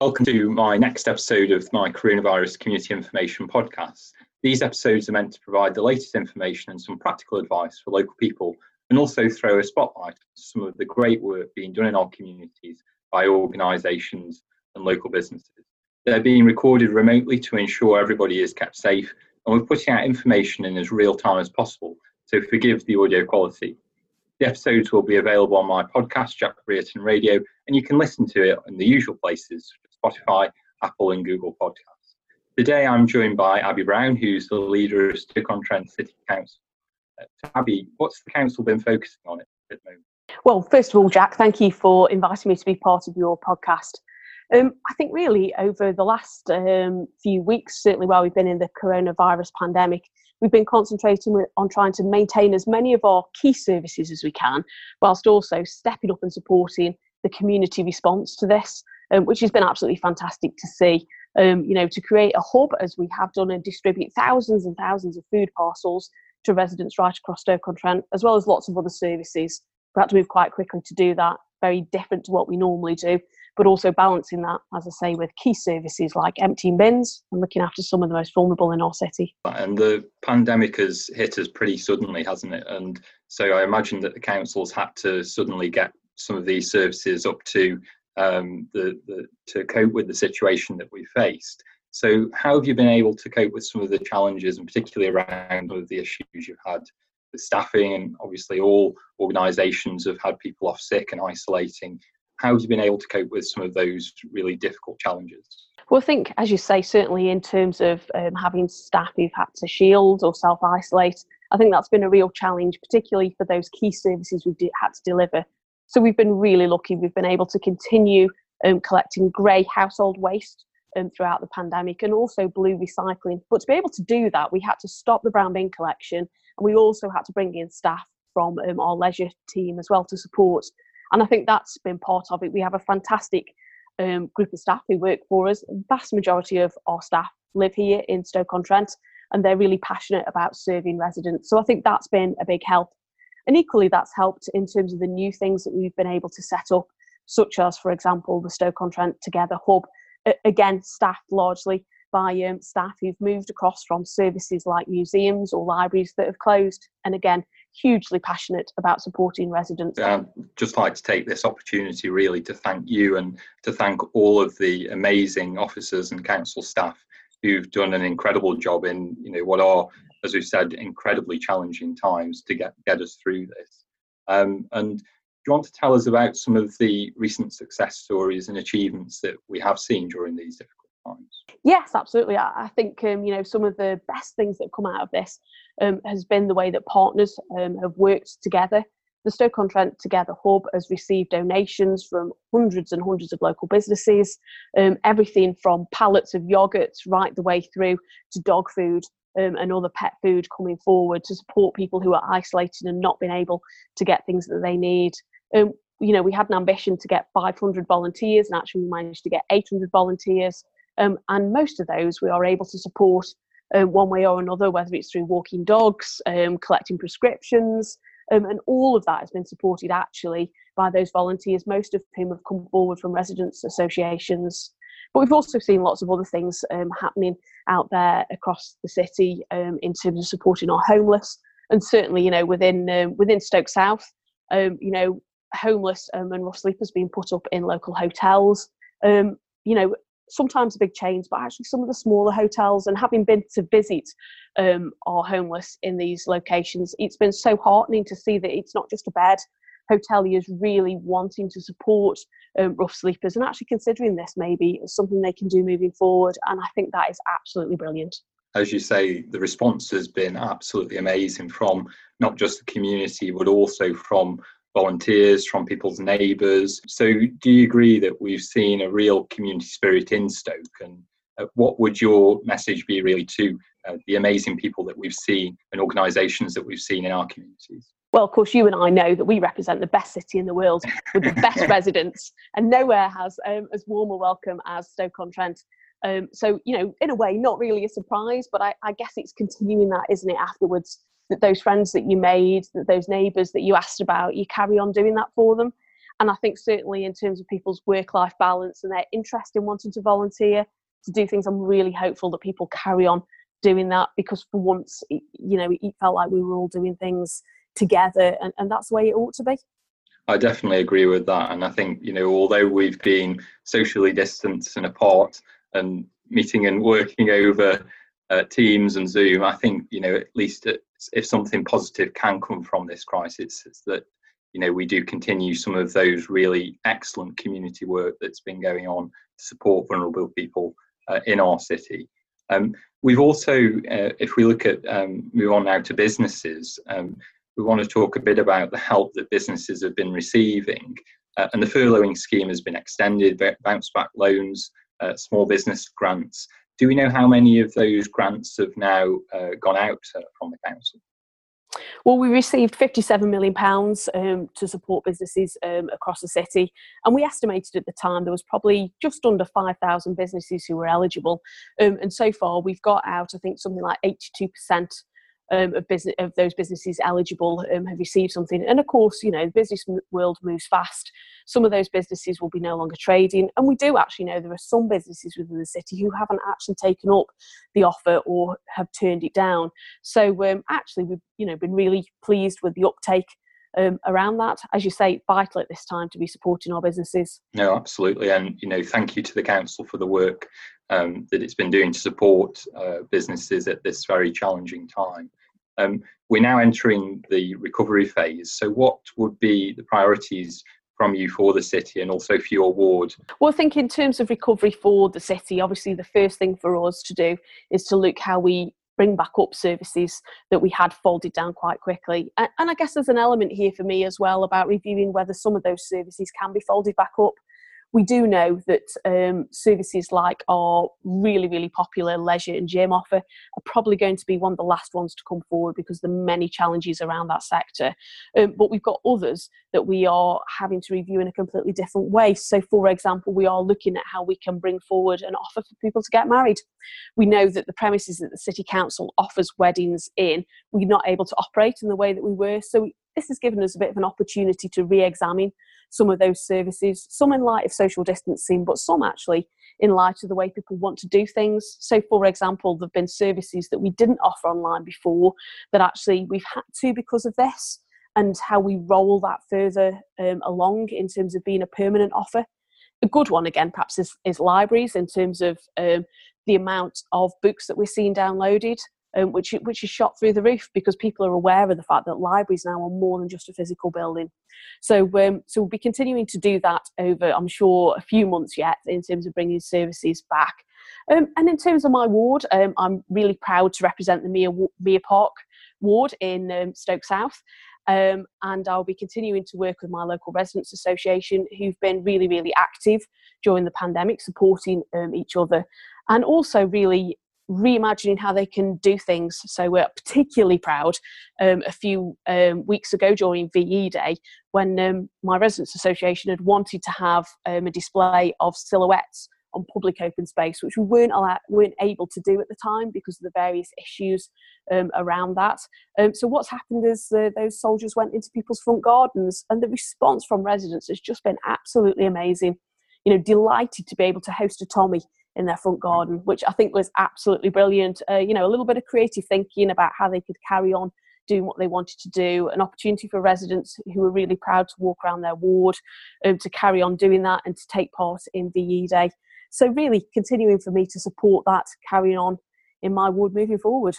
Welcome to my next episode of my Coronavirus Community Information podcast. These episodes are meant to provide the latest information and some practical advice for local people and also throw a spotlight on some of the great work being done in our communities by organisations and local businesses. They're being recorded remotely to ensure everybody is kept safe, and we're putting out information in as real time as possible, so forgive the audio quality. The episodes will be available on my podcast, Jack Brereton Radio, and you can listen to it in the usual places Spotify, Apple, and Google Podcasts. Today I'm joined by Abi Brown, who's the leader of Stoke-on-Trent City Council. Uh, Abi, what's the council been focusing on at the moment? Well, first of all, Jack, thank you for inviting me to be part of your podcast. Um, I think really over the last um, few weeks, certainly while we've been in the coronavirus pandemic, we've been concentrating on trying to maintain as many of our key services as we can, whilst also stepping up and supporting the community response to this, um, which has been absolutely fantastic to see. Um, you know, to create a hub as we have done and distribute thousands and thousands of food parcels to residents right across Stoke-on-Trent, as well as lots of other services. We had to move quite quickly to do that, very different to what we normally do but also balancing that, as I say, with key services like emptying bins and looking after some of the most vulnerable in our city. And the pandemic has hit us pretty suddenly, hasn't it? And so I imagine that the councils had to suddenly get some of these services up to um, the, the to cope with the situation that we faced. So, how have you been able to cope with some of the challenges, and particularly around the issues you've had with staffing? And obviously, all organisations have had people off sick and isolating how have you been able to cope with some of those really difficult challenges? Well, I think, as you say, certainly in terms of um, having staff who've had to shield or self isolate, I think that's been a real challenge, particularly for those key services we've had to deliver. So we've been really lucky. We've been able to continue um, collecting grey household waste um, throughout the pandemic and also blue recycling. But to be able to do that, we had to stop the brown bin collection and we also had to bring in staff from um, our leisure team as well to support and I think that's been part of it. We have a fantastic um, group of staff who work for us. The vast majority of our staff live here in Stoke-on-Trent and they're really passionate about serving residents. So I think that's been a big help. And equally, that's helped in terms of the new things that we've been able to set up, such as, for example, the Stoke-on-Trent Together Hub, again, staffed largely by um, staff who've moved across from services like museums or libraries that have closed. And again, hugely passionate about supporting residents. I'd just like to take this opportunity really to thank you and to thank all of the amazing officers and council staff who've done an incredible job in you know what are, as we've said, incredibly challenging times to get get us through this. Um, and do you want to tell us about some of the recent success stories and achievements that we have seen during these difficult times? Yes, absolutely. I, I think um, you know some of the best things that have come out of this um, has been the way that partners um, have worked together. The Stoke-on-Trent Together Hub has received donations from hundreds and hundreds of local businesses, um, everything from pallets of yogurts right the way through to dog food um, and other pet food coming forward to support people who are isolated and not been able to get things that they need. Um, you know, we had an ambition to get 500 volunteers, and actually we managed to get 800 volunteers. Um, and most of those we are able to support uh, one way or another, whether it's through walking dogs, um, collecting prescriptions, um, and all of that has been supported actually by those volunteers, most of whom have come forward from residents' associations. But we've also seen lots of other things um, happening out there across the city um, in terms of supporting our homeless, and certainly, you know, within um, within Stoke South, um, you know, homeless and rough sleepers being put up in local hotels. you know, sometimes big chains, but actually some of the smaller hotels. And having been to visit um, our homeless in these locations, it's been so heartening to see that it's not just a bed. Hoteliers really wanting to support um, rough sleepers and actually considering this maybe as something they can do moving forward. And I think that is absolutely brilliant. As you say, the response has been absolutely amazing from not just the community, but also from volunteers, from people's neighbours. So, do you agree that we've seen a real community spirit in Stoke? And uh, what would your message be really to uh, the amazing people that we've seen and organisations that we've seen in our communities? Well, of course, you and I know that we represent the best city in the world with the best residents, and nowhere has um, as warm a welcome as Stoke-on-Trent. Um, so, you know, in a way, not really a surprise, but I, I guess it's continuing that, isn't it, afterwards? that those friends that you made, that those neighbours that you asked about, you carry on doing that for them. And I think certainly in terms of people's work life balance and their interest in wanting to volunteer to do things, I'm really hopeful that people carry on doing that because for once, you know, it felt like we were all doing things together and, and that's the way it ought to be. I definitely agree with that. And I think, you know, although we've been socially distanced and apart and meeting and working over uh, Teams and Zoom, I think, you know, at least if something positive can come from this crisis, it's that, you know, we do continue some of those really excellent community work that's been going on to support vulnerable people uh, in our city. Um, we've also, uh, if we look at, um, move on now to businesses, um, we want to talk a bit about the help that businesses have been receiving. Uh, and the furloughing scheme has been extended, bounce back loans, uh, small business grants. Do we know how many of those grants have now uh, gone out uh, from the council? Well, we received £57 million um, to support businesses um, across the city. And we estimated at the time there was probably just under 5,000 businesses who were eligible. Um, and so far, we've got out, I think, something like 82% um, of business of those businesses eligible um, have received something. And of course, you know, the business world moves fast. Some of those businesses will be no longer trading, and we do actually know there are some businesses within the city who haven't actually taken up the offer or have turned it down. So um, actually, we've you know been really pleased with the uptake um, around that. As you say, vital at this time to be supporting our businesses. No, absolutely, and you know, thank you to the council for the work um, that it's been doing to support uh, businesses at this very challenging time. Um, we're now entering the recovery phase. So, what would be the priorities from you for the city and also for your ward? Well, I think in terms of recovery for the city, obviously the first thing for us to do is to look how we bring back up services that we had folded down quite quickly. And, and I guess there's an element here for me as well about reviewing whether some of those services can be folded back up we do know that um, services like our really, really popular leisure and gym offer are probably going to be one of the last ones to come forward because the many challenges around that sector. Um, but we've got others that we are having to review in a completely different way. So, for example, we are looking at how we can bring forward an offer for people to get married. We know that the premises that the City Council offers weddings in, we're not able to operate in the way that we were. So, this has given us a bit of an opportunity to re examine some of those services, some in light of social distancing, but some actually in light of the way people want to do things. So, for example, there have been services that we didn't offer online before that actually we've had to because of this, and how we roll that further um, along in terms of being a permanent offer. A good one, again, perhaps, is, is libraries in terms of um, the amount of books that we're seeing downloaded um, which which is shot through the roof because people are aware of the fact that libraries now are more than just a physical building. So um, so we'll be continuing to do that over, I'm sure, a few months yet in terms of bringing services back. Um, and in terms of my ward, um, I'm really proud to represent the Meir, Meir Park ward in um, Stoke South. Um, and I'll be continuing to work with my local residents association who've been really, really active during the pandemic, supporting um, each other, and also really reimagining how they can do things. So we're particularly proud um, a few um, weeks ago during VE Day when um, my residents association had wanted to have um, a display of silhouettes on public open space, which we weren't allowed, weren't able to do at the time because of the various issues um, around that. Um, so what's happened is uh, those soldiers went into people's front gardens, and the response from residents has just been absolutely amazing. You know, delighted to be able to host a Tommy in their front garden, which I think was absolutely brilliant. Uh, you know, a little bit of creative thinking about how they could carry on doing what they wanted to do, an opportunity for residents who were really proud to walk around their ward um, to carry on doing that and to take part in VE Day. So, really continuing for me to support that, carrying on in my ward moving forward.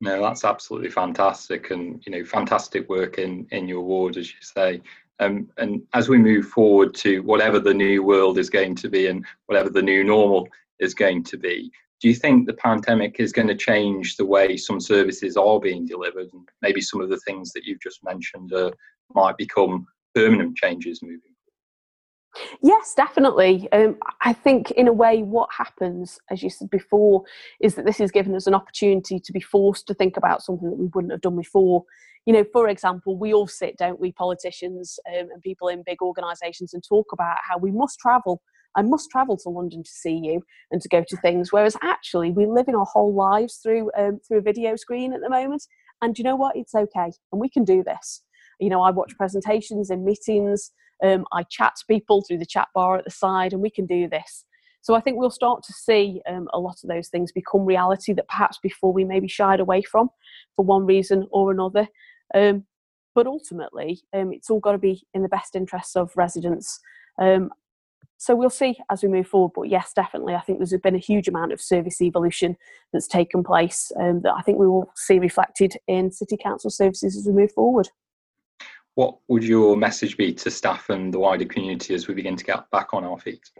No, that's absolutely fantastic, and you know, fantastic work in in your ward, as you say. Um, and as we move forward to whatever the new world is going to be and whatever the new normal is going to be. Do you think the pandemic is going to change the way some services are being delivered? And maybe some of the things that you've just mentioned uh, might become permanent changes moving forward? Yes, definitely. Um, I think, in a way, what happens, as you said before, is that this has given us an opportunity to be forced to think about something that we wouldn't have done before. You know, for example, we all sit, don't we, politicians um, and people in big organisations, and talk about how we must travel I must travel to London to see you and to go to things. Whereas actually, we live in our whole lives through um, through a video screen at the moment. And you know what? It's okay, and we can do this. You know, I watch presentations in meetings Um, I chat to people through the chat bar at the side, and we can do this. So I think we'll start to see um, a lot of those things become reality that perhaps before we maybe shied away from for one reason or another. Um, but ultimately, um, it's all got to be in the best interests of residents. Um, so we'll see as we move forward. But yes, definitely, I think there's been a huge amount of service evolution that's taken place um, that I think we will see reflected in city council services as we move forward. What would your message be to staff and the wider community as we begin to get back on our feet?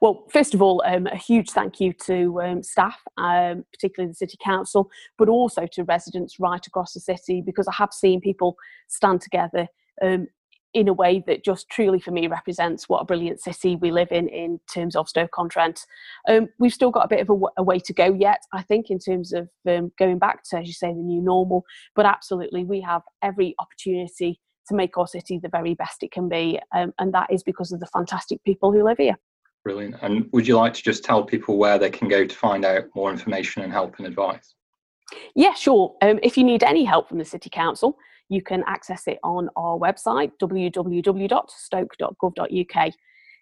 Well, first of all, um, a huge thank you to um, staff, um, particularly the City Council, but also to residents right across the city because I have seen people stand together um, in a way that just truly for me represents what a brilliant city we live in in terms of Stoke-on-Trent. Um, we've still got a bit of a, w- a way to go yet, I think, in terms of um, going back to, as you say, the new normal. But absolutely, we have every opportunity to make our city the very best it can be, um, and that is because of the fantastic people who live here. Brilliant. And would you like to just tell people where they can go to find out more information and help and advice? Yeah, sure. Um, if you need any help from the City Council, you can access it on our website, www.stoke.gov.uk.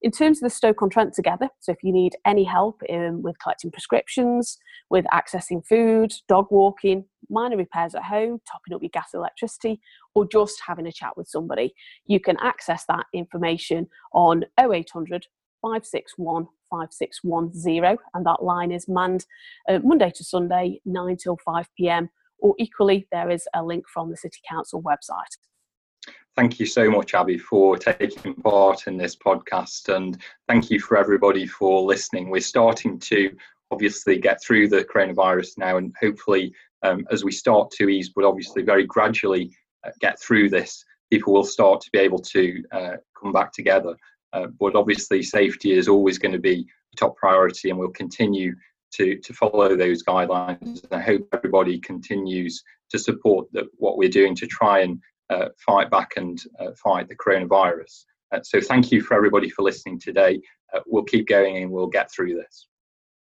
In terms of the Stoke on Trent together, so if you need any help in, with collecting prescriptions, with accessing food, dog walking, minor repairs at home, topping up your gas electricity, or just having a chat with somebody, you can access that information on 0800 561 5610 and that line is manned uh, Monday to Sunday 9 till 5 pm or equally there is a link from the City Council website. Thank you so much, Abi, for taking part in this podcast, and thank you for everybody for listening. We're starting to obviously get through the coronavirus now, and hopefully, um, as we start to ease, but obviously very gradually uh, get through this, people will start to be able to uh, come back together. Uh, but obviously, safety is always going to be a top priority, and we'll continue to, to follow those guidelines. And I hope everybody continues to support the, what we're doing to try and uh, fight back and uh, fight the coronavirus. Uh, so, thank you for everybody for listening today. Uh, we'll keep going and we'll get through this.